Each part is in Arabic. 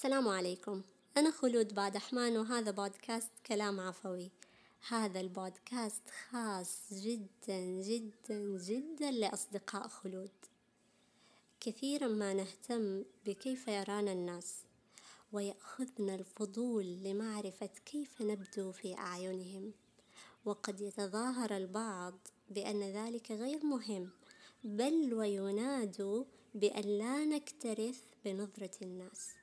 السلام عليكم. أنا خلود بادحمان وهذا بودكاست كلام عفوي. هذا البودكاست خاص جدا جدا جدا لأصدقاء خلود. كثيرا ما نهتم بكيف يرانا الناس ويأخذنا الفضول لمعرفة كيف نبدو في أعينهم. وقد يتظاهر البعض بأن ذلك غير مهم بل وينادوا بأن لا نكترث بنظرة الناس.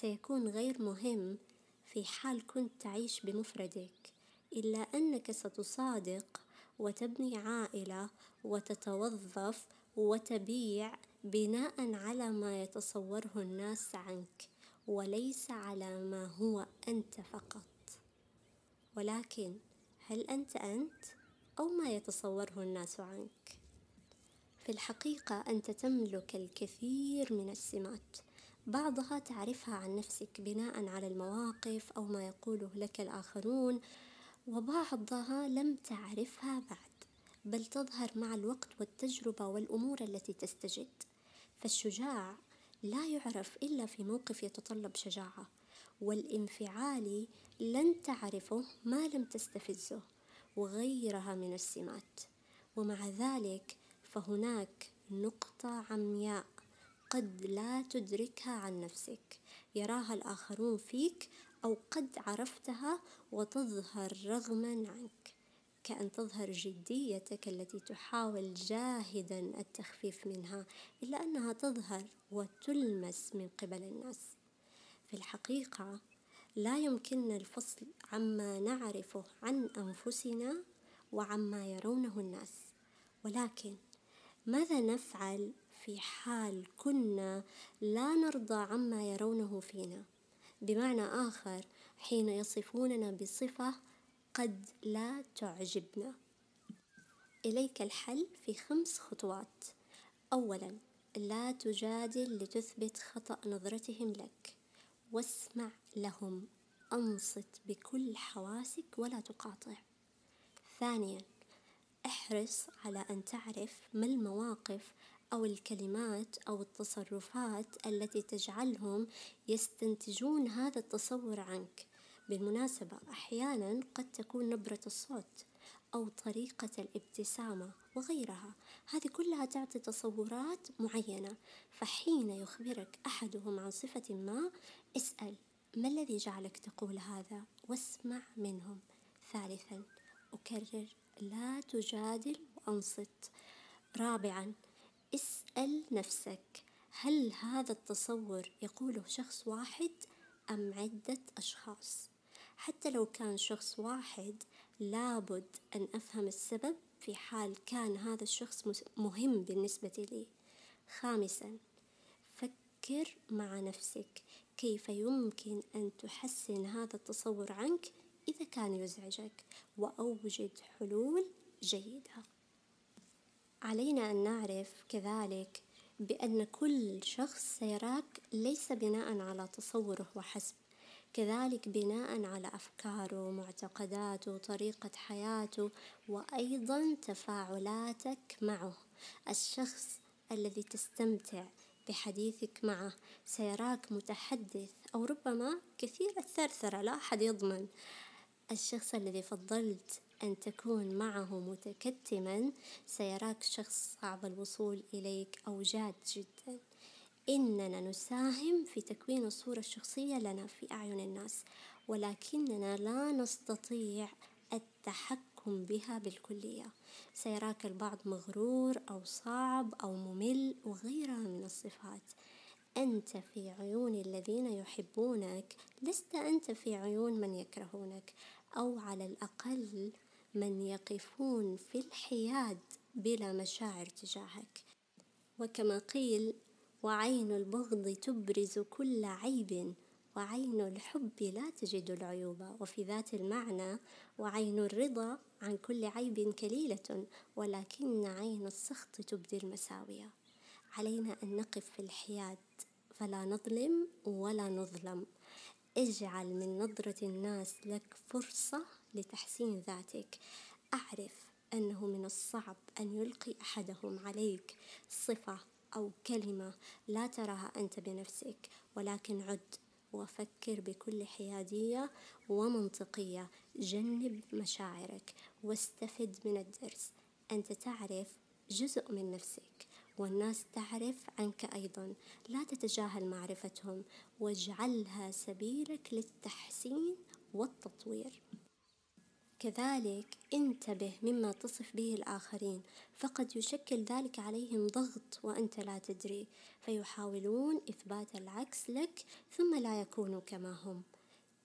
سيكون غير مهم في حال كنت تعيش بمفردك إلا أنك ستصادق وتبني عائلة وتتوظف وتبيع بناء على ما يتصوره الناس عنك وليس على ما هو أنت فقط ولكن هل أنت أنت أو ما يتصوره الناس عنك؟ في الحقيقة أنت تملك الكثير من السمات بعضها تعرفها عن نفسك بناء على المواقف أو ما يقوله لك الآخرون وبعضها لم تعرفها بعد بل تظهر مع الوقت والتجربة والأمور التي تستجد. فالشجاع لا يعرف إلا في موقف يتطلب شجاعة والانفعالي لن تعرفه ما لم تستفزه وغيرها من السمات. ومع ذلك فهناك نقطة عمياء قد لا تدركها عن نفسك. يراها الآخرون فيك أو قد عرفتها وتظهر رغما عنك. كأن تظهر جديتك التي تحاول جاهدا التخفيف منها إلا أنها تظهر وتلمس من قبل الناس. في الحقيقة لا يمكننا الفصل عما نعرفه عن أنفسنا وعما يرونه الناس. ولكن ماذا نفعل في حال كنا لا نرضى عما يرونه فينا. بمعنى آخر حين يصفوننا بصفة قد لا تعجبنا. إليك الحل في خمس خطوات. أولا لا تجادل لتثبت خطأ نظرتهم لك. واسمع لهم. أنصت بكل حواسك ولا تقاطع. ثانيا احرص على أن تعرف ما المواقف أو الكلمات أو التصرفات التي تجعلهم يستنتجون هذا التصور عنك. بالمناسبة أحيانا قد تكون نبرة الصوت أو طريقة الابتسامة وغيرها. هذه كلها تعطي تصورات معينة. فحين يخبرك أحدهم عن صفة ما اسأل ما الذي جعلك تقول هذا؟ واسمع منهم. ثالثا أكرر لا تجادل وأنصت. رابعا اسأل نفسك هل هذا التصور يقوله شخص واحد أم عدة أشخاص؟ حتى لو كان شخص واحد لابد أن أفهم السبب في حال كان هذا الشخص مهم بالنسبة لي. خامسا فكر مع نفسك. كيف يمكن أن تحسن هذا التصور عنك إذا كان يزعجك؟ وأوجد حلول جيدة. علينا أن نعرف كذلك بأن كل شخص سيراك ليس بناء على تصوره وحسب كذلك بناء على أفكاره ومعتقداته وطريقة حياته وأيضا تفاعلاتك معه. الشخص الذي تستمتع بحديثك معه سيراك متحدث أو ربما كثير الثرثرة لا أحد يضمن. الشخص الذي فضلت أن تكون معه متكتما سيراك شخص صعب الوصول إليك أو جاد جدا. إننا نساهم في تكوين الصورة الشخصية لنا في أعين الناس ولكننا لا نستطيع التحكم بها بالكلية. سيراك البعض مغرور أو صعب أو ممل وغيرها من الصفات. أنت في عيون الذين يحبونك لست أنت في عيون من يكرهونك أو على الأقل من يقفون في الحياد بلا مشاعر تجاهك. وكما قيل وعين البغض تبرز كل عيب وعين الحب لا تجد العيوب. وفي ذات المعنى وعين الرضا عن كل عيب كليلة ولكن عين السخط تبدي المساوية علينا أن نقف في الحياد فلا نظلم ولا نظلم. اجعل من نظرة الناس لك فرصة لتحسين ذاتك. أعرف أنه من الصعب أن يلقي أحدهم عليك صفة أو كلمة لا تراها أنت بنفسك ولكن عد وفكر بكل حيادية ومنطقية. جنب مشاعرك واستفد من الدرس. أنت تعرف جزء من نفسك والناس تعرف عنك أيضا. لا تتجاهل معرفتهم واجعلها سبيلك للتحسين والتطوير. كذلك انتبه مما تصف به الآخرين فقد يشكل ذلك عليهم ضغط وأنت لا تدري فيحاولون إثبات العكس لك ثم لا يكونوا كما هم.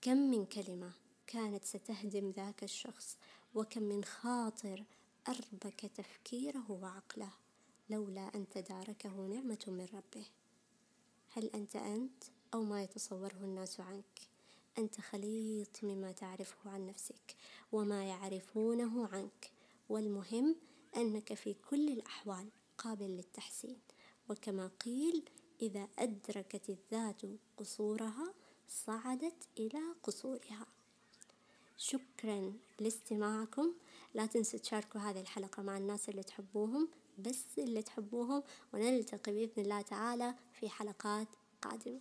كم من كلمة كانت ستهدم ذاك الشخص وكم من خاطر أربك تفكيره وعقله لولا أن تداركه نعمة من ربه. هل أنت أنت أو ما يتصوره الناس عنك؟ أنت خليط مما تعرفه عن نفسك وما يعرفونه عنك. والمهم أنك في كل الأحوال قابل للتحسين. وكما قيل إذا أدركت الذات قصورها صعدت إلى قصورها. شكرا لاستماعكم. لا تنسوا تشاركوا هذه الحلقة مع الناس اللي تحبوهم بس اللي تحبوهم ونلتقي بإذن الله تعالى في حلقات قادمة.